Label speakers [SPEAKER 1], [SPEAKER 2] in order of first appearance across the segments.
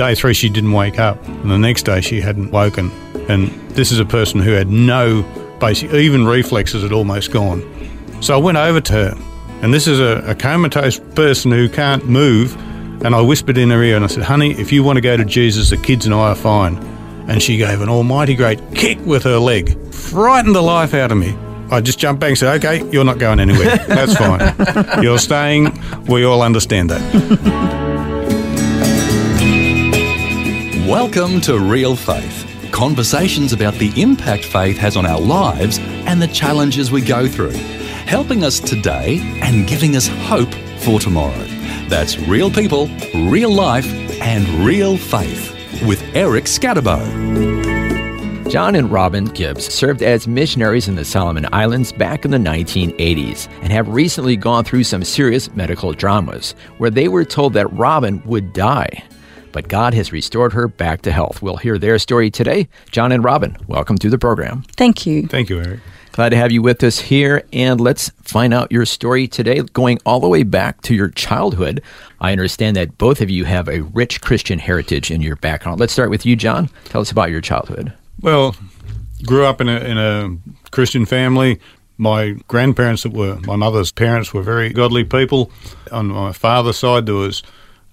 [SPEAKER 1] Day three, she didn't wake up, and the next day she hadn't woken. And this is a person who had no basic, even reflexes had almost gone. So I went over to her, and this is a, a comatose person who can't move. And I whispered in her ear and I said, Honey, if you want to go to Jesus, the kids and I are fine. And she gave an almighty great kick with her leg, frightened the life out of me. I just jumped back and said, Okay, you're not going anywhere. That's fine. You're staying. We all understand that.
[SPEAKER 2] Welcome to Real Faith conversations about the impact faith has on our lives and the challenges we go through, helping us today and giving us hope for tomorrow. That's real people, real life, and real faith with Eric Skattebo.
[SPEAKER 3] John and Robin Gibbs served as missionaries in the Solomon Islands back in the 1980s and have recently gone through some serious medical dramas where they were told that Robin would die but God has restored her back to health. We'll hear their story today. John and Robin, welcome to the program.
[SPEAKER 4] Thank you.
[SPEAKER 1] Thank you, Eric.
[SPEAKER 3] Glad to have you with us here, and let's find out your story today, going all the way back to your childhood. I understand that both of you have a rich Christian heritage in your background. Let's start with you, John. Tell us about your childhood.
[SPEAKER 1] Well, grew up in a, in a Christian family. My grandparents, that were my mother's parents, were very godly people. On my father's side, there was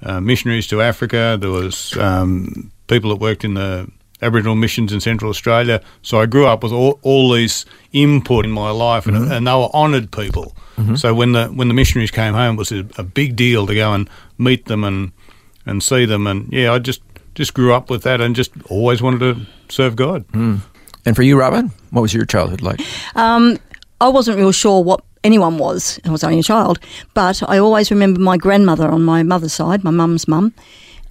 [SPEAKER 1] uh, missionaries to Africa. There was um, people that worked in the Aboriginal missions in Central Australia. So I grew up with all, all these input in my life, and, mm-hmm. and they were honoured people. Mm-hmm. So when the when the missionaries came home, it was a, a, big deal to go and meet them and and see them. And yeah, I just just grew up with that and just always wanted to serve God.
[SPEAKER 3] Mm. And for you, Robin, what was your childhood like?
[SPEAKER 4] Um, I wasn't real sure what anyone was. I was only a child. But I always remember my grandmother on my mother's side, my mum's mum,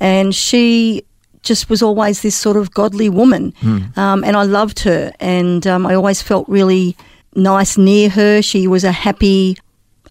[SPEAKER 4] and she just was always this sort of godly woman. Mm. Um, and I loved her. And um, I always felt really nice near her. She was a happy,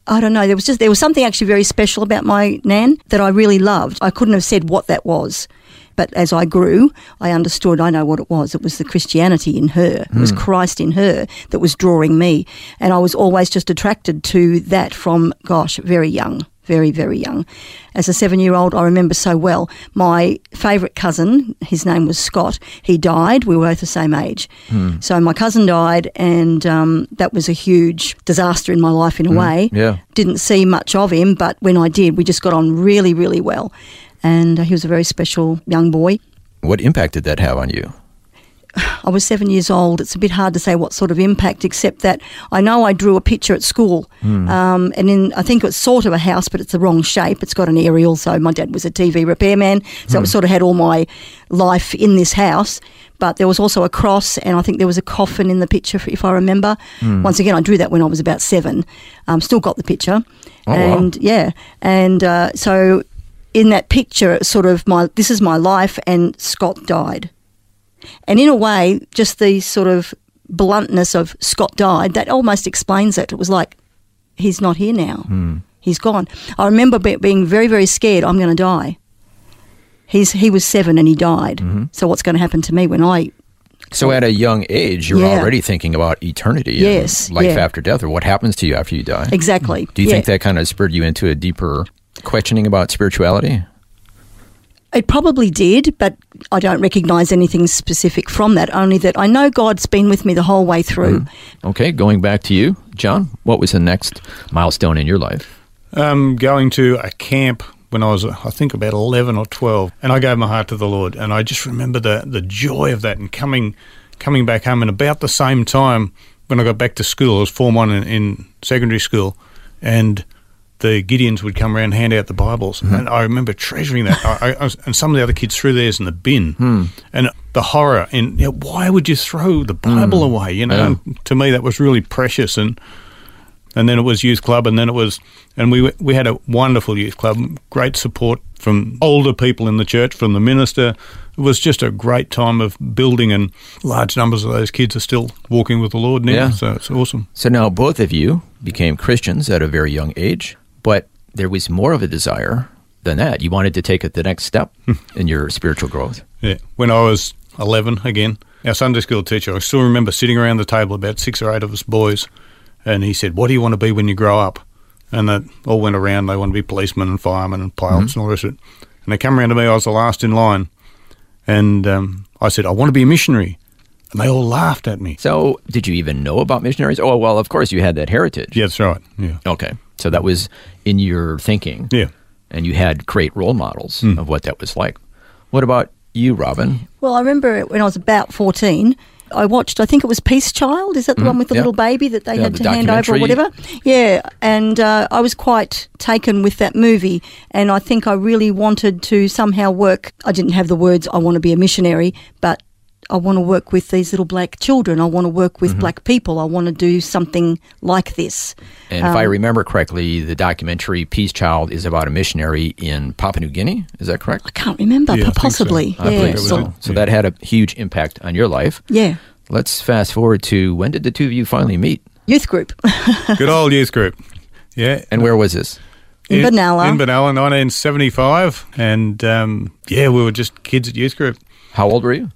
[SPEAKER 4] I don't know, there was just, there was something actually very special about my Nan that I really loved. I couldn't have said what that was. But as I grew, I understood, I know what it was. It was the Christianity in her, it was hmm. Christ in her that was drawing me. And I was always just attracted to that from, gosh, very young very, very young. As a seven year old, I remember so well. My favourite cousin, his name was Scott, he died. We were both the same age. Hmm. So my cousin died, and um, that was a huge disaster in my life in a way.
[SPEAKER 3] Yeah.
[SPEAKER 4] Didn't see much of him, but when I did, we just got on really, really well and he was a very special young boy.
[SPEAKER 3] What impact did that have on you?
[SPEAKER 4] I was seven years old. It's a bit hard to say what sort of impact, except that I know I drew a picture at school, mm. um, and in I think it's sort of a house, but it's the wrong shape. It's got an aerial, so my dad was a TV repairman, so mm. it sort of had all my life in this house. But there was also a cross, and I think there was a coffin in the picture, if I remember. Mm. Once again, I drew that when I was about seven. Um, still got the picture,
[SPEAKER 3] oh,
[SPEAKER 4] and
[SPEAKER 3] wow.
[SPEAKER 4] yeah, and uh, so in that picture, sort of my this is my life, and Scott died. And in a way, just the sort of bluntness of Scott died that almost explains it. It was like he's not here now.
[SPEAKER 3] Mm.
[SPEAKER 4] He's gone. I remember be- being very, very scared. I'm going to die. He's he was seven and he died. Mm-hmm. So what's going to happen to me when I?
[SPEAKER 3] So at a young age, you're yeah. already thinking about eternity,
[SPEAKER 4] yes,
[SPEAKER 3] life
[SPEAKER 4] yeah.
[SPEAKER 3] after death, or what happens to you after you die.
[SPEAKER 4] Exactly.
[SPEAKER 3] Do you
[SPEAKER 4] yeah.
[SPEAKER 3] think that kind of spurred you into a deeper questioning about spirituality?
[SPEAKER 4] It probably did, but I don't recognise anything specific from that, only that I know God's been with me the whole way through. Mm.
[SPEAKER 3] Okay, going back to you, John, what was the next milestone in your life?
[SPEAKER 1] Um, going to a camp when I was, I think, about 11 or 12, and I gave my heart to the Lord. And I just remember the, the joy of that and coming, coming back home. And about the same time, when I got back to school, I was Form 1 in, in secondary school, and the Gideons would come around and hand out the Bibles, mm-hmm. and I remember treasuring that. I, I was, and some of the other kids threw theirs in the bin,
[SPEAKER 3] mm.
[SPEAKER 1] and the horror in you know, why would you throw the Bible mm. away? You know, yeah. to me that was really precious, and and then it was youth club, and then it was, and we we had a wonderful youth club, great support from older people in the church, from the minister, it was just a great time of building, and large numbers of those kids are still walking with the Lord now.
[SPEAKER 3] Yeah.
[SPEAKER 1] So it's awesome.
[SPEAKER 3] So now both of you became Christians at a very young age, but there was more of a desire than that. You wanted to take it the next step in your spiritual growth.
[SPEAKER 1] Yeah. When I was 11, again, our Sunday school teacher, I still remember sitting around the table, about six or eight of us boys, and he said, What do you want to be when you grow up? And they all went around, they want to be policemen and firemen and pilots and all the rest of it. And they come around to me, I was the last in line, and um, I said, I want to be a missionary. And they all laughed at me.
[SPEAKER 3] So, did you even know about missionaries? Oh, well, of course you had that heritage.
[SPEAKER 1] Yeah, that's right. Yeah.
[SPEAKER 3] Okay. So that was in your thinking.
[SPEAKER 1] Yeah.
[SPEAKER 3] And you had great role models of what that was like. What about you, Robin?
[SPEAKER 4] Well, I remember when I was about 14, I watched, I think it was Peace Child. Is that the one with the
[SPEAKER 3] yeah.
[SPEAKER 4] little baby that they
[SPEAKER 3] Yeah,
[SPEAKER 4] had
[SPEAKER 3] the
[SPEAKER 4] to hand over or whatever? Yeah. And uh, I was quite taken with that movie. And I think I really wanted to somehow work. I didn't have the words, I want to be a missionary, but I want to work with these little black children. I want to work
[SPEAKER 3] Mm-hmm.
[SPEAKER 4] with black people. I want to do something like this.
[SPEAKER 3] And if I remember correctly, the documentary Peace Child is about a missionary in Papua New Guinea. Is that correct?
[SPEAKER 4] I can't remember,
[SPEAKER 1] Yeah, I so.
[SPEAKER 4] possibly.
[SPEAKER 3] I
[SPEAKER 4] yeah.
[SPEAKER 3] believe so. So that had a huge impact on your life.
[SPEAKER 4] yeah.
[SPEAKER 3] Let's fast forward to when did the two of you finally meet?
[SPEAKER 4] Youth group.
[SPEAKER 1] Good old youth group. Yeah.
[SPEAKER 3] And where was this?
[SPEAKER 4] In Benalla.
[SPEAKER 1] In Benalla, 1975. And um, yeah, we were just kids at youth group.
[SPEAKER 3] How old were you?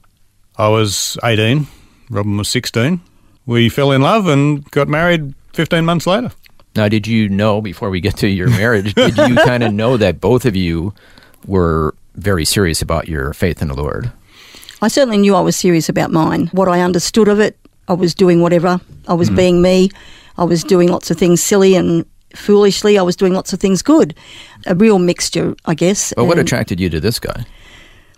[SPEAKER 1] I was 18, Robin was 16. We fell in love and got married 15 months later.
[SPEAKER 3] Now, did you know before we get to your marriage, did you kind of know that both of you were very serious about your faith in the Lord?
[SPEAKER 4] I certainly knew I was serious about mine. What I understood of it, I was doing whatever. I was hmm. being me. I was doing lots of things silly and foolishly. I was doing lots of things good. A real mixture, I guess.
[SPEAKER 3] But what attracted you to this guy?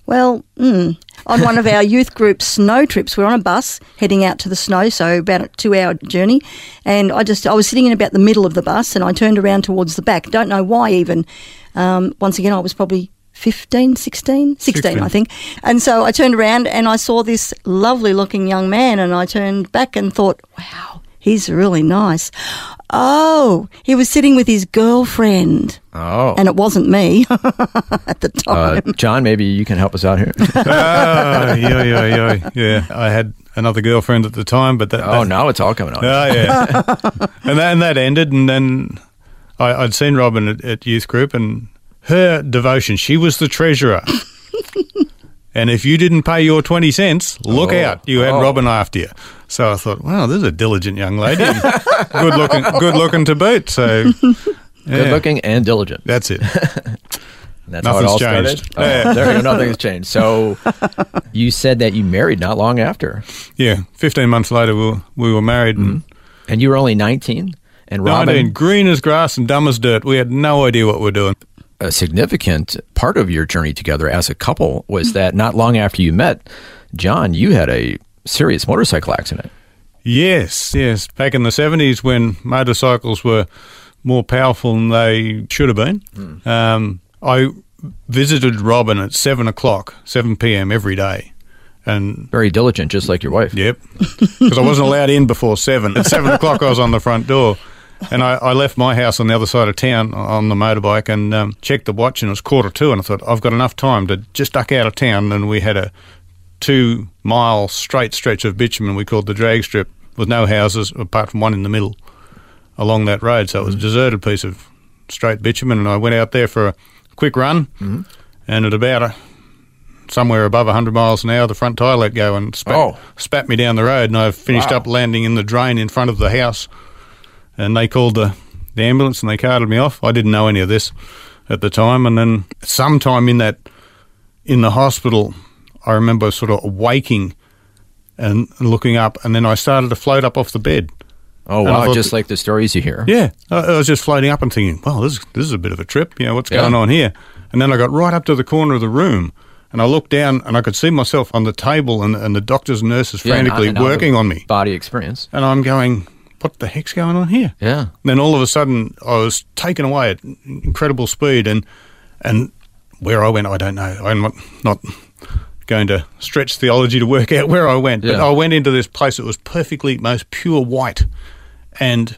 [SPEAKER 4] Well, mm, on one of our youth group snow trips, we're on a bus heading out to the snow, so about a two-hour journey. And I just, I was sitting in about the middle of the bus, and I turned around towards the back. Don't know why even. Um, once again, I was probably 15, 16, 16,
[SPEAKER 1] 16.
[SPEAKER 4] I think. And so I turned around and I saw this lovely-looking young man, and I turned back and thought, wow, he's really nice. Oh, he was sitting with his girlfriend,
[SPEAKER 3] Oh.
[SPEAKER 4] and it wasn't me at the time.
[SPEAKER 3] Uh, John, maybe you can help us out here.
[SPEAKER 1] oh, yeah, yeah, yeah, yeah. I had another girlfriend at the time, but that.
[SPEAKER 3] oh,
[SPEAKER 1] that-
[SPEAKER 3] now it's all coming out.
[SPEAKER 1] Oh, yeah. and, that, and that ended, and then I, I'd seen Robin at, at youth group, and her devotion, she was the treasurer. and if you didn't pay your 20 cents, look
[SPEAKER 3] Oh.
[SPEAKER 1] out, you had
[SPEAKER 3] Oh.
[SPEAKER 1] Robin after you. So I thought, wow, this is a diligent young lady. good looking, good looking to boot. So
[SPEAKER 3] Good looking and diligent.
[SPEAKER 1] That's it.
[SPEAKER 3] That's how it all
[SPEAKER 1] changed.
[SPEAKER 3] started. Oh, there you go. Nothing's changed. So you said that you married not long after,
[SPEAKER 1] Yeah, 15 months later, we were, we were married. And mm-hmm.
[SPEAKER 3] and you were only 19. And Robin,
[SPEAKER 1] 19, green as grass and dumb as dirt. We had no idea what we were doing.
[SPEAKER 3] a significant part of your journey together as a couple was that not long after you met, John, you had a serious motorcycle accident.
[SPEAKER 1] Yes, yes. Back in the 70s when motorcycles were more powerful than they should have been, um, I visited Robin at 7 o'clock, 7 p.m. every day. And
[SPEAKER 3] Very diligent, just like your wife.
[SPEAKER 1] Yep. Because I wasn't allowed in before seven. At seven o'clock, I was on the front door. And I, I left my house on the other side of town on the motorbike and um, checked the watch, and it was quarter two. And I thought, I've got enough time to just duck out of town. And we had a two mile straight stretch of bitumen we called the drag strip with no houses apart from one in the middle along that road. So it was a deserted piece of straight bitumen. And I went out there for a quick run. And at about a, somewhere above 100 miles an hour, the front tyre let go and spat,
[SPEAKER 3] Oh.
[SPEAKER 1] spat me down the road. And I finished
[SPEAKER 3] Wow.
[SPEAKER 1] up landing in the drain in front of the house. And they called the, the ambulance and they carted me off. I didn't know any of this at the time. And then sometime in that, in the hospital, I remember sort of waking and looking up. And then I started to float up off the bed.
[SPEAKER 3] Oh, wow.
[SPEAKER 1] thought
[SPEAKER 3] Just like the stories you hear.
[SPEAKER 1] Yeah, I, I was just floating up and thinking, "Well, this this is a bit of a trip. You know, what's
[SPEAKER 3] Yeah.
[SPEAKER 1] going on here?" And then I got right up to the corner of the room, and I looked down, and I could see myself on the table, and, and the doctors and nurses
[SPEAKER 3] Yeah,
[SPEAKER 1] frantically working on me,
[SPEAKER 3] Body experience.
[SPEAKER 1] and I'm going, "What the heck's going on here?"
[SPEAKER 3] Yeah.
[SPEAKER 1] Then all of a sudden, I was taken away at incredible speed, and and where I went, I don't know. I'm not, not going to stretch theology to work out where I went, but I went into this place that was perfectly most pure white, and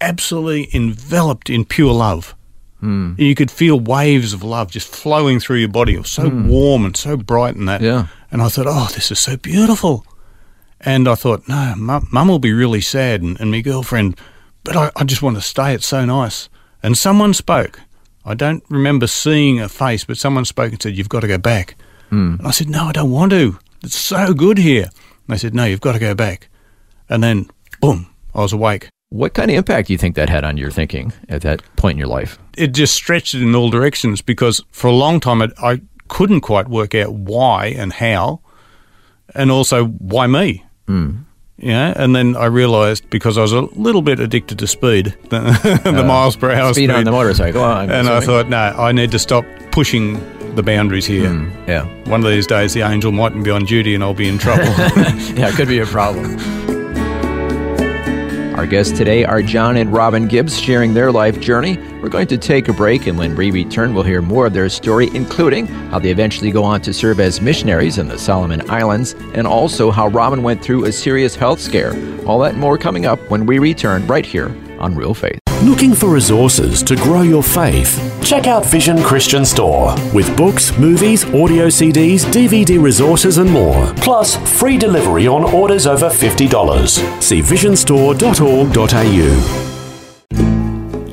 [SPEAKER 1] absolutely enveloped in pure love. Hmm. You could feel waves of love just flowing through your body. It was so hmm. warm and so bright and that.
[SPEAKER 3] Yeah.
[SPEAKER 1] And I thought, oh, this is so beautiful. And I thought, no, mum, mum will be really sad and, and my girlfriend, but I, I just want to stay. It's so nice. And someone spoke. I don't remember seeing a face, but someone spoke and said, you've got to go back. Hmm. And I said, no, I don't want to. It's so good here. And they said, no, you've got to go back. And then, boom, I was awake.
[SPEAKER 3] What kind of impact do you think that had on your thinking at that point in your life?
[SPEAKER 1] it just stretched it in all directions because for a long time it, I couldn't quite work out why and how, and also why me. Mm. Yeah, and then I realised because I was a little bit addicted to speed, the, the miles per hour
[SPEAKER 3] Speed on the motorcycle. I'm
[SPEAKER 1] and I thought, no, I need to stop pushing the boundaries here.
[SPEAKER 3] yeah,
[SPEAKER 1] One of these days, the angel mightn't be on duty, and I'll be in trouble.
[SPEAKER 3] yeah, it could be a problem. Our guests today are John and Robin Gibbs sharing their life journey. We're going to take a break, and when we return, we'll hear more of their story, including how they eventually go on to serve as missionaries in the Solomon Islands, and also how Robin went through a serious health scare. All that more coming up when we return right here on Real Faith.
[SPEAKER 5] Looking for resources to grow your faith? Check out Vision Christian Store with books, movies, audio CDs, DVD resources, and more. Plus, free delivery on orders over $50. See visionstore.org.au.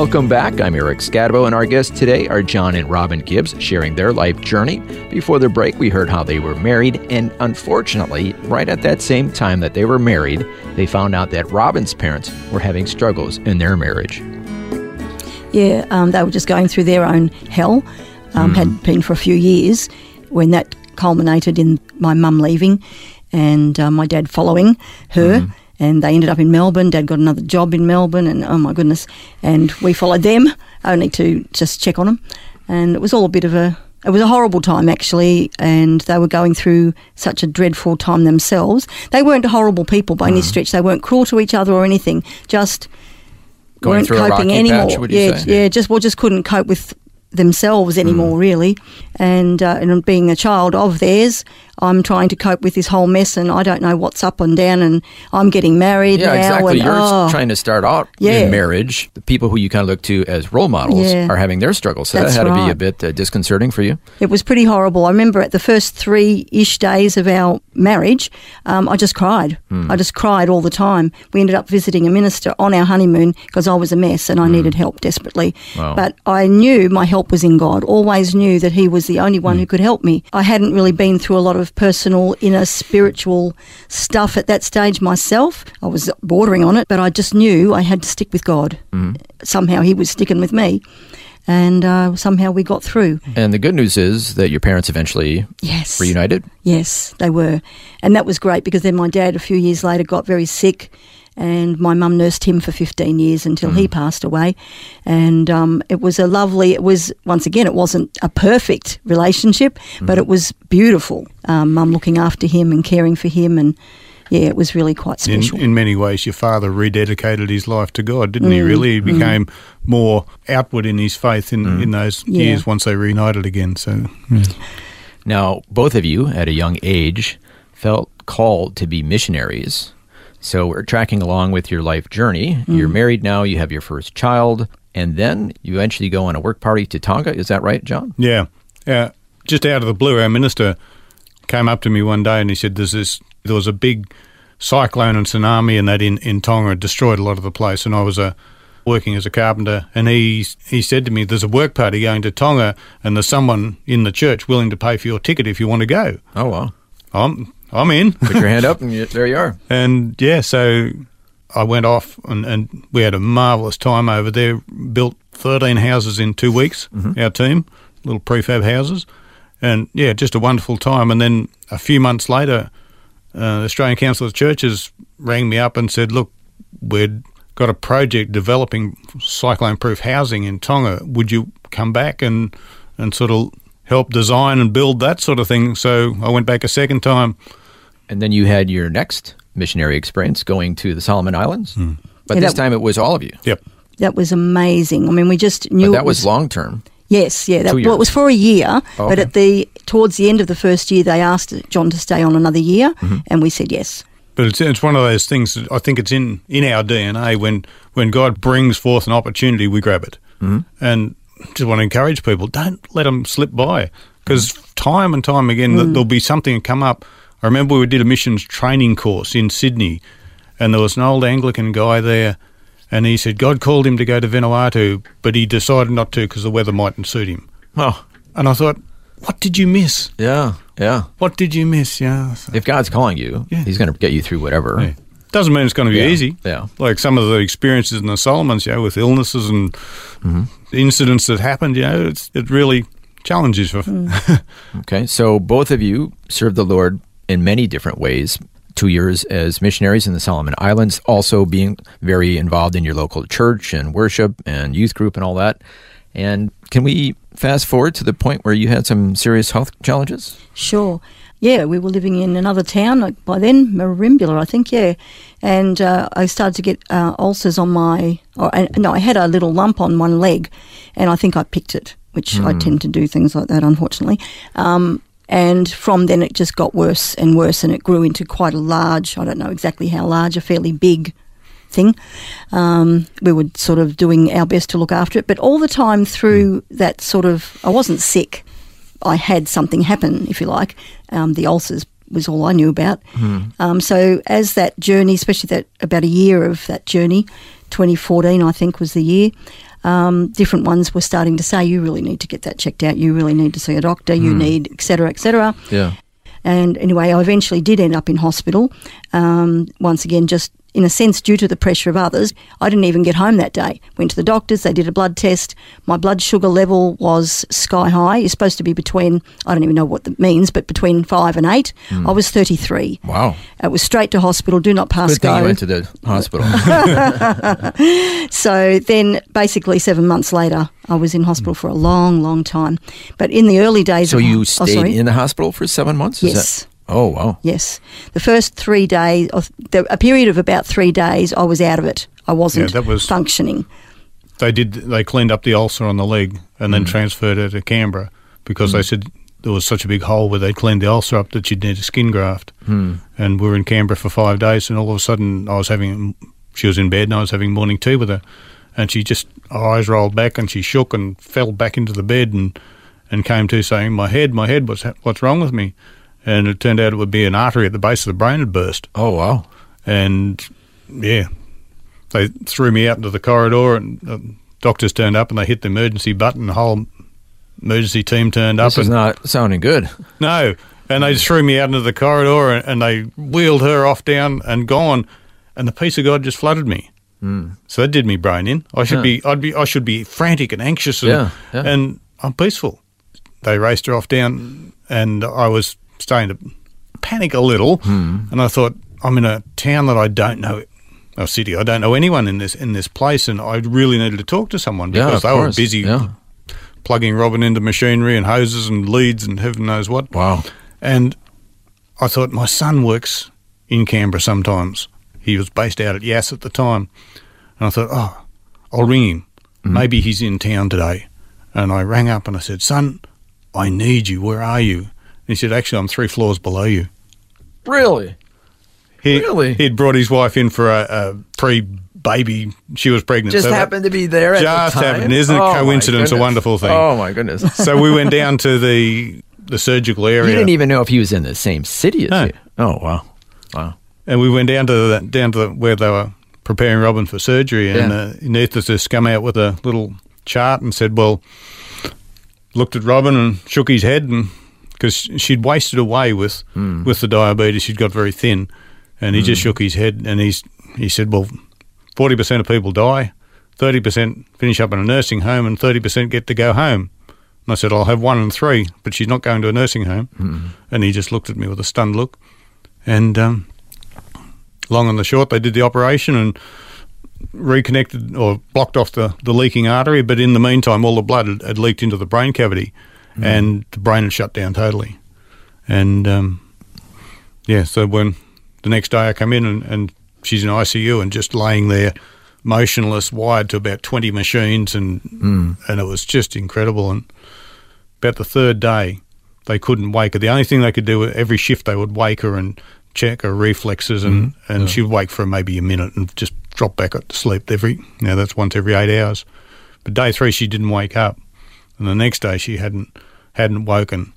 [SPEAKER 3] Welcome back. I'm Eric Skattebo, and our guests today are John and Robin Gibbs sharing their life journey. Before the break, we heard how they were married, and unfortunately, right at that same time that they were married, they found out that Robin's parents were having struggles in their marriage.
[SPEAKER 4] Yeah, um, they were just going through their own hell, um, had been for a few years, when that culminated in my mum leaving and uh, my dad following her. And they ended up in Melbourne. Dad got another job in Melbourne, and oh my goodness. And we followed them only to just check on them. And it was all a bit of a, it was a horrible time actually. And they were going through such a dreadful time themselves. They weren't horrible people by any stretch. They weren't cruel to each other or anything. Just
[SPEAKER 3] Going
[SPEAKER 4] weren't
[SPEAKER 3] through a
[SPEAKER 4] coping anymore.
[SPEAKER 3] patch,
[SPEAKER 4] yeah,
[SPEAKER 3] say?
[SPEAKER 4] yeah, just well, just couldn't cope with themselves
[SPEAKER 3] Mm.
[SPEAKER 4] anymore, really. And uh, and being a child of theirs, I'm trying to cope with this whole mess, and I don't know what's up and down. And I'm getting married
[SPEAKER 3] Yeah,
[SPEAKER 4] now,
[SPEAKER 3] exactly.
[SPEAKER 4] and
[SPEAKER 3] You're
[SPEAKER 4] oh,
[SPEAKER 3] trying to start out
[SPEAKER 4] Yeah.
[SPEAKER 3] in marriage. The people who you kind of look to as role models
[SPEAKER 4] Yeah.
[SPEAKER 3] are having their struggles. So
[SPEAKER 4] That's
[SPEAKER 3] that had to be a bit uh, disconcerting for you.
[SPEAKER 4] it was pretty horrible. I remember at the first three ish days of our marriage, um, I just cried.
[SPEAKER 3] Hmm.
[SPEAKER 4] I just cried all the time. We ended up visiting a minister on our honeymoon because I was a mess and I needed help desperately.
[SPEAKER 3] Hmm. Wow.
[SPEAKER 4] But I knew my help was in God. Always knew that He was the only one
[SPEAKER 3] Hmm.
[SPEAKER 4] who could help me. I hadn't really been through a lot of personal, inner, spiritual stuff at that stage myself. I was bordering on it, but I just knew I had to stick with God.
[SPEAKER 3] Hmm.
[SPEAKER 4] Somehow He was sticking with me. And uh, somehow we got through.
[SPEAKER 3] And the good news is that your parents eventually
[SPEAKER 4] Yes.
[SPEAKER 3] reunited.
[SPEAKER 4] Yes, they were. And that was great because then my dad, a few years later, got very sick. And my mum nursed him for 15 years until he passed away. And um, it was a lovely, it was, once again, it wasn't a perfect relationship, but it was beautiful. Um, mum looking after him and caring for him. And yeah, it was really quite
[SPEAKER 1] in,
[SPEAKER 4] special.
[SPEAKER 1] in many ways, your father rededicated his life to God, didn't
[SPEAKER 4] Mm,
[SPEAKER 1] he? Really, he became more outward in his faith in, in those
[SPEAKER 4] Yeah.
[SPEAKER 1] years once they reunited again. So, yeah.
[SPEAKER 3] Now, both of you at a young age felt called to be missionaries. So we're tracking along with your life journey. You're married now, you have your first child, and then you eventually go on a work party to Tonga. Is that right, John?
[SPEAKER 1] Yeah. Yeah. Just out of the blue, our minister came up to me one day and he said, There's this, there was a big cyclone and tsunami and that in, in Tonga destroyed a lot of the place. And I was uh, working as a carpenter and he, he said to me, There's a work party going to Tonga and there's someone in the church willing to pay for your ticket if you want to go.
[SPEAKER 3] Oh, wow.
[SPEAKER 1] I'm, I'm in.
[SPEAKER 3] Put your hand up, and you, there you are.
[SPEAKER 1] And yeah, so I went off and, and we had a marvellous time over there. Built 13 houses in two weeks, our team, little prefab houses. And yeah, just a wonderful time. And then a few months later, uh, the Australian Council of Churches rang me up and said, look, we'd got a project developing cyclone proof housing in Tonga. Would you come back and and sort of help design and build that sort of thing. So I went back a second time.
[SPEAKER 3] And then you had your next missionary experience going to the Solomon Islands.
[SPEAKER 1] Hmm.
[SPEAKER 3] But
[SPEAKER 4] Yeah,
[SPEAKER 3] this
[SPEAKER 4] that-
[SPEAKER 3] time it was all of you.
[SPEAKER 1] Yep.
[SPEAKER 4] That was amazing. I mean, we just knew
[SPEAKER 3] But
[SPEAKER 4] it
[SPEAKER 3] that was long term.
[SPEAKER 4] Yes, yeah. That, well, it was for a year,
[SPEAKER 3] Oh,
[SPEAKER 4] but at the towards the end of the first year, they asked John to stay on another year,
[SPEAKER 3] Mm-hmm.
[SPEAKER 4] and we said yes.
[SPEAKER 1] But it's it's one of those things. That I think it's in in our DNA. When when God brings forth an opportunity, we grab it. Mm-hmm. And just want to encourage people: don't let them slip by, because time and time again th there'll be something come up. I remember we did a missions training course in Sydney, and there was an old Anglican guy there, and he said God called him to go to Vanuatu, but he decided not to because the weather mightn't suit him.
[SPEAKER 3] Oh,
[SPEAKER 1] And I thought, what did you miss?
[SPEAKER 3] yeah, yeah.
[SPEAKER 1] What did you miss? Yeah. so-
[SPEAKER 3] If God's calling you,
[SPEAKER 1] Yeah.
[SPEAKER 3] He's going to get you through whatever.
[SPEAKER 1] Yeah. Doesn't mean it's going to be
[SPEAKER 3] Yeah,
[SPEAKER 1] easy.
[SPEAKER 3] yeah.
[SPEAKER 1] Like some of the experiences in the Solomons, you know, with illnesses and mm-hmm. incidents that happened, you know, it's, it really challenges you. Mm.
[SPEAKER 3] Okay, so both of you served the Lord in many different ways. Two years as missionaries in the Solomon Islands, also being very involved in your local church and worship and youth group and all that. And can we fast forward to the point where you had some serious health challenges?
[SPEAKER 4] Sure. Yeah, we were living in another town like, by then, Merimbula, I think. Yeah, and uh, I started to get uh, ulcers on my. Or, no, I had a little lump on one leg, and I think I picked it, which I tend to do things like that, unfortunately. Um, and from then, it just got worse and worse, and it grew into quite a large. I don't know exactly how large, a fairly big thing. Um, we were sort of doing our best to look after it, but all the time through that sort of, I wasn't sick. I had something happen, if you like. Um, the ulcers was all I knew about. Um, so as that journey, especially that about a year of that journey, 2014 I think was the year. Um, different ones were starting to say, "You really need to get that checked out. You really need to see a doctor. You need, etc., etc."
[SPEAKER 3] Yeah.
[SPEAKER 4] And anyway, I eventually did end up in hospital. Um, once again, just in a sense, due to the pressure of others, I didn't even get home that day. Went to the doctors, they did a blood test. My blood sugar level was sky high. You're supposed to be between, I don't even know what that means, but between five and eight. Hmm. I was 33.
[SPEAKER 3] Wow.
[SPEAKER 4] It was straight to hospital, do not pass
[SPEAKER 3] Good thing
[SPEAKER 4] go.
[SPEAKER 3] you went to the hospital.
[SPEAKER 4] So then, basically, seven months later, I was in hospital for a long, long time. But in the early days,
[SPEAKER 3] so
[SPEAKER 4] of,
[SPEAKER 3] you
[SPEAKER 4] oh,
[SPEAKER 3] stayed
[SPEAKER 4] sorry.
[SPEAKER 3] in the hospital for seven months? Is
[SPEAKER 4] Yes.
[SPEAKER 3] That, oh, wow.
[SPEAKER 4] Yes, the first three days, a period of about three days, I was out of it. I wasn't
[SPEAKER 1] that was-
[SPEAKER 4] functioning.
[SPEAKER 1] they did. They cleaned up the ulcer on the leg and then mm. transferred her to Canberra because they mm. said there was such a big hole where they cleaned the ulcer up that she'd need a skin graft. Mm. And we were in Canberra for five days, and all of a sudden I was having. She was in bed, and I was having morning tea with her, and she just her eyes rolled back and she shook and fell back into the bed and and came to saying, "My head, my head, what's what's wrong with me?" And it turned out it would be an artery at the base of the brain had burst
[SPEAKER 3] Oh, wow.
[SPEAKER 1] and yeah, they threw me out into the corridor, and the doctors turned up, and they hit the emergency button. The whole emergency team turned up,
[SPEAKER 3] This is
[SPEAKER 1] and
[SPEAKER 3] not sounding good.
[SPEAKER 1] no, and they just threw me out into the corridor, and, and they wheeled her off down and gone, and the peace of God just flooded me. Hmm. So that did me brain in. I should
[SPEAKER 3] Yeah.
[SPEAKER 1] be, I'd be, I should be frantic and anxious, and,
[SPEAKER 3] Yeah, yeah.
[SPEAKER 1] and I'm peaceful. They raced her off down, and I was starting to panic a little,
[SPEAKER 3] Hmm.
[SPEAKER 1] and I thought I'm in a town that I don't know, a city I don't know anyone in this in this place, and I really needed to talk to someone because
[SPEAKER 3] of
[SPEAKER 1] they were busy
[SPEAKER 3] Yeah.
[SPEAKER 1] plugging Robin into machinery and hoses and leads and heaven knows what.
[SPEAKER 3] Wow.
[SPEAKER 1] And I thought my son works in Canberra sometimes. He was based out at Yass at the time. And I thought, oh, I'll ring him. Maybe he's in town today. And I rang up and I said, son, I need you. Where are you? He said, actually, I'm three floors below you.
[SPEAKER 3] Really?
[SPEAKER 1] He,
[SPEAKER 3] Really?
[SPEAKER 1] He'd brought his wife in for a, a pre-baby. She was pregnant.
[SPEAKER 3] Just
[SPEAKER 1] so
[SPEAKER 3] happened to be there at
[SPEAKER 1] Just
[SPEAKER 3] the time?
[SPEAKER 1] happened. Isn't it
[SPEAKER 3] Oh,
[SPEAKER 1] coincidence a wonderful thing?
[SPEAKER 3] Oh, my goodness.
[SPEAKER 1] so we went down to the the surgical area.
[SPEAKER 3] You didn't even know if he was in the same city as
[SPEAKER 1] No.
[SPEAKER 3] you. Oh, wow. Wow.
[SPEAKER 1] And we went down to the, down to the, where they were preparing Robin for surgery, and
[SPEAKER 3] Yeah.
[SPEAKER 1] uh, anaesthetist come out with a little chart and said, "Well," looked at Robin and shook his head, and because she'd wasted away with
[SPEAKER 3] Hmm.
[SPEAKER 1] with the diabetes, she'd got very thin, and he just shook his head, and he's he said, "Well, forty percent of people die, thirty percent finish up in a nursing home, and thirty percent get to go home." And I said, "I'll have one in three, but she's not going to a nursing home." And he just looked at me with a stunned look, and. Um, long and the short, they did the operation, and reconnected or blocked off the, the leaking artery, but in the meantime, all the blood had, had leaked into the brain cavity, Mm-hmm. and the brain had shut down totally. And um, yeah, so when the next day I come in and, and she's in ICU and just laying there, motionless, wired to about twenty machines, and mm. and it was just incredible. And about the third day, they couldn't wake her. The only thing they could do every shift they would wake her and check her reflexes, and mm-hmm. and she'd wake for maybe a minute and just drop back to sleep every. You know, that's once every eight hours. But day three, she didn't wake up, and the next day she hadn't hadn't woken,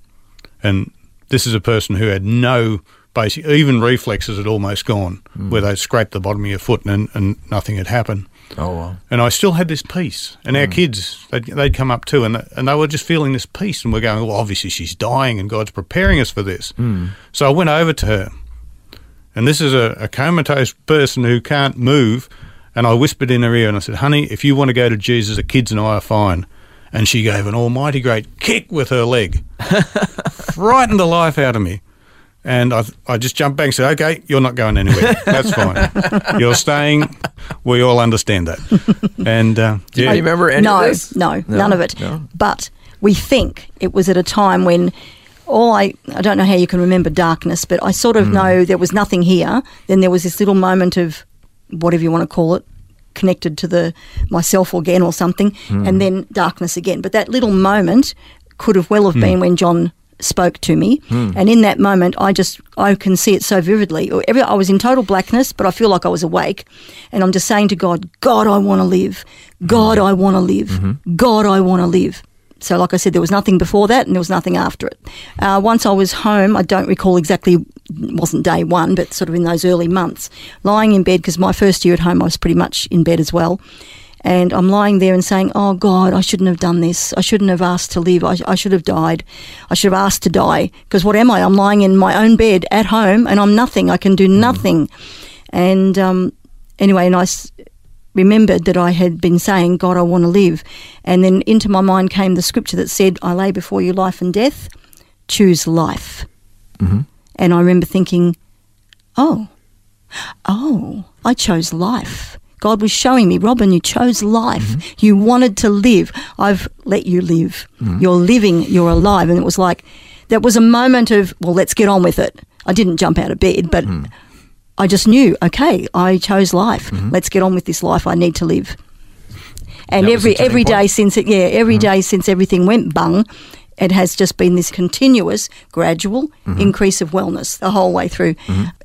[SPEAKER 1] and this is a person who had no basic, even reflexes had almost gone, hmm. where they'd scraped the bottom of your foot and, and nothing had happened.
[SPEAKER 3] Oh, wow.
[SPEAKER 1] And I still had this peace. And our hmm. kids, they'd, they'd come up too, and, and they were just feeling this peace. And we're going, well, obviously she's dying, and God's preparing us for this. Hmm. So I went over to her, and this is a, a comatose person who can't move. And I whispered in her ear, and I said, honey, if you want to go to Jesus, the kids and I are fine. And she gave an almighty great kick with her leg, frightened the life out of me. And I, I just jumped back and said, okay, you're not going anywhere. That's fine. You're staying. We all understand that. And uh,
[SPEAKER 3] Do
[SPEAKER 1] yeah,
[SPEAKER 3] you remember any
[SPEAKER 4] no,
[SPEAKER 3] of this?
[SPEAKER 4] no, no, none of it.
[SPEAKER 3] no.
[SPEAKER 4] But we think it was at a time when all I I don't know how you can remember darkness, but I sort of know there was nothing here. Then there was this little moment of whatever you want to call it, connected to the myself again or something,
[SPEAKER 3] Hmm.
[SPEAKER 4] and then darkness again. But that little moment could have well have hmm. been when John spoke to me. Hmm. And in that moment i just i can see it so vividly. Every, i was in total blackness but i feel like i was awake. And i'm just saying to god god i want to live. God hmm. i want to live mm-hmm. god i want to live so, like I said, there was nothing before that and there was nothing after it. Uh, once I was home, I don't recall exactly, it wasn't day one, but sort of in those early months, lying in bed, because my first year at home, I was pretty much in bed as well. And I'm lying there and saying, Oh God, I shouldn't have done this. I shouldn't have asked to live. I, I should have died. I should have asked to die. Because what am I? I'm lying in my own bed at home and I'm nothing. I can do nothing. And um, anyway, and I remembered that I had been saying, God, I want to live. And then into my mind came the scripture that said, I lay before you life and death, choose life. Mm-hmm. And I remember thinking, oh, oh, I chose life. God was showing me, Robin, you chose life. Mm-hmm. You wanted to live. I've let you live. Mm-hmm. You're living, you're alive. And it was like, that was a moment of, well, let's get on with it. I didn't jump out of bed, but mm. I just knew, okay, I chose life. Mm-hmm. Let's get on with this life I need to live. And
[SPEAKER 3] That was
[SPEAKER 4] every
[SPEAKER 3] the turning
[SPEAKER 4] every day
[SPEAKER 3] point?
[SPEAKER 4] since it, yeah, every mm-hmm. day since everything went bung, it has just been this continuous, gradual mm-hmm. increase of wellness the whole way through.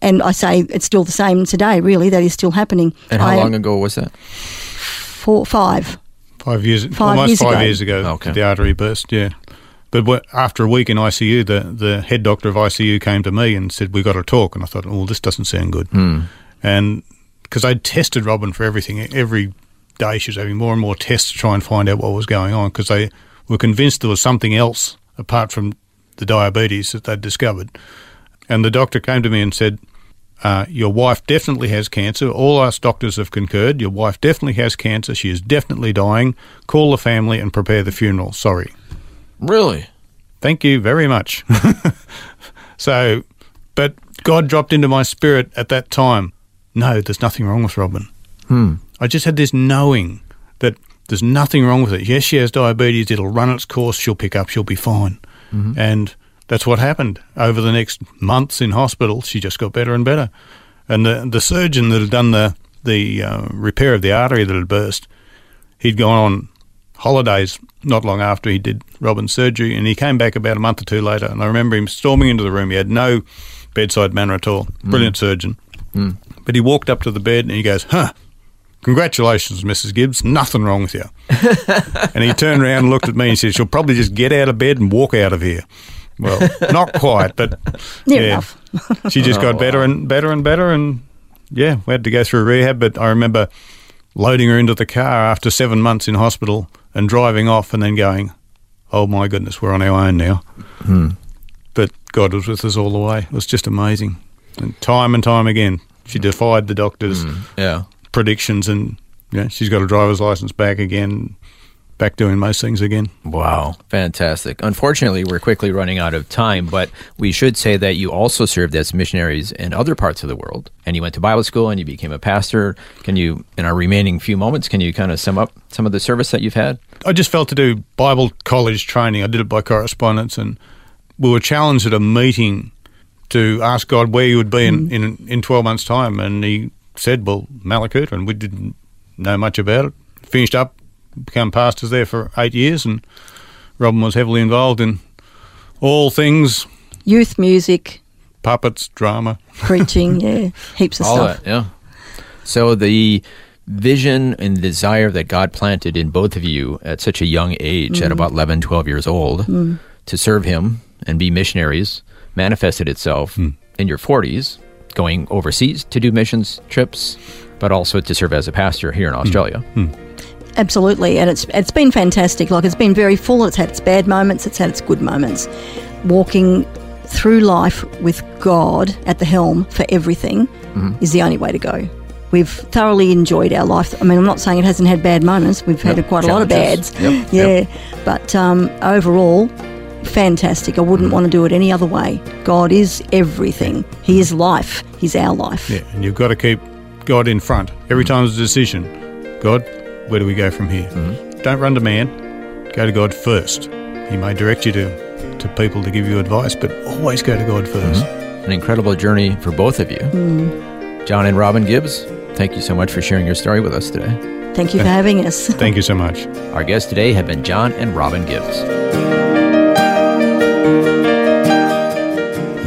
[SPEAKER 4] And I say it's still the same today. Really, that is still happening.
[SPEAKER 3] And how
[SPEAKER 4] I-
[SPEAKER 3] long ago was that?
[SPEAKER 4] Four, five.
[SPEAKER 1] five years,
[SPEAKER 4] Five
[SPEAKER 1] almost
[SPEAKER 4] years
[SPEAKER 1] five
[SPEAKER 4] ago.
[SPEAKER 1] years ago,
[SPEAKER 3] Okay.
[SPEAKER 1] the artery burst. Yeah, but after a week in ICU, the the head doctor of ICU came to me and said, We've got to talk." And I thought, "Oh, this doesn't sound good." And because I'd tested Robin for everything, every day she was having more and more tests to try and find out what was going on because they were convinced there was something else apart from the diabetes that they'd discovered. And the doctor came to me and said, uh, Your wife definitely has cancer. All us doctors have concurred. Your wife definitely has cancer. She is definitely dying. Call the family and prepare the funeral. Sorry.
[SPEAKER 3] Really?
[SPEAKER 1] Thank you very much. so, but God dropped into my spirit at that time. No, there's nothing wrong with Robin. I just had this knowing that there's nothing wrong with it. Yes, she has diabetes. It'll run its course. She'll pick up. She'll be fine. And that's what happened. Over the next months in hospital, she just got better and better. And the the surgeon that had done the the uh, repair of the artery that had burst, he'd gone on holidays not long after he did Robin's surgery, and he came back about a month or two later. And I remember him storming into the room. He had no bedside manner at all. Mm. Brilliant surgeon. Mm. But he walked up to the bed and he goes, "Huh." Congratulations, Mrs. Gibbs. Nothing wrong with you. and he turned around and looked at me and said, She'll probably just get out of bed and walk out of here. Well, not quite, but
[SPEAKER 4] Near
[SPEAKER 1] yeah. she just got oh, better and better and better. And yeah, we had to go through rehab. But I remember loading her into the car after seven months in hospital and driving off and then going, oh my goodness, we're on our own now. Hmm. But God was with us all the way. It was just amazing. And time and time again, she defied the doctors' hmm,
[SPEAKER 3] Yeah.
[SPEAKER 1] predictions and yeah, she's got a driver's license back again. Back doing most things again.
[SPEAKER 3] Wow, fantastic. Unfortunately, we're quickly running out of time, but we should say that you also served as missionaries in other parts of the world, and you went to Bible school and you became a pastor. Can you, in our remaining few moments, can you kind of sum up some of the service that you've had?
[SPEAKER 1] I just felt to do Bible college training. I did it by correspondence, and we were challenged at a meeting to ask God where you would be in, mm-hmm. in, in 12 months' time, and He said, Well, Mallacoota, and we didn't know much about it. Finished up become pastors there for eight years, and Robin was heavily involved in all things
[SPEAKER 4] Youth music,
[SPEAKER 1] puppets, drama.
[SPEAKER 4] preaching, yeah, heaps of
[SPEAKER 3] All
[SPEAKER 4] stuff.
[SPEAKER 3] that, yeah. So the vision and desire that God planted in both of you at such a young age, at mm. about 11, 12 years old, mm. to serve Him and be missionaries, manifested itself mm. in your 40s, going overseas to do missions trips, but also to serve as a pastor here in Australia.
[SPEAKER 4] Absolutely, and it's it's been fantastic. Like it's been very full. It's had its bad moments. It's had its good moments. Walking through life with God at the helm for everything is the only way to go. We've thoroughly enjoyed our life. I mean, I'm not saying it hasn't had bad moments. We've had
[SPEAKER 3] Yep,
[SPEAKER 4] quite a lot of bads.
[SPEAKER 3] Yep,
[SPEAKER 4] Yeah,
[SPEAKER 3] yep.
[SPEAKER 4] but um, overall, fantastic. I
[SPEAKER 3] Mm.
[SPEAKER 4] wouldn't want to do it any other way. God is everything. He is life. He's our life.
[SPEAKER 1] Yeah, and you've got to keep God in front. Every time there's a decision, God, where do we go from here? Mm-hmm. Don't run to man, go to God first. He may direct you to, to people to give you advice, but always go to God mm-hmm. 1st
[SPEAKER 3] An incredible journey for both of you. Mm. John and Robin Gibbs, thank you so much for sharing your story with us today.
[SPEAKER 4] Thank you for having us.
[SPEAKER 1] Thank you so much.
[SPEAKER 3] Our guests today have been John and Robin Gibbs.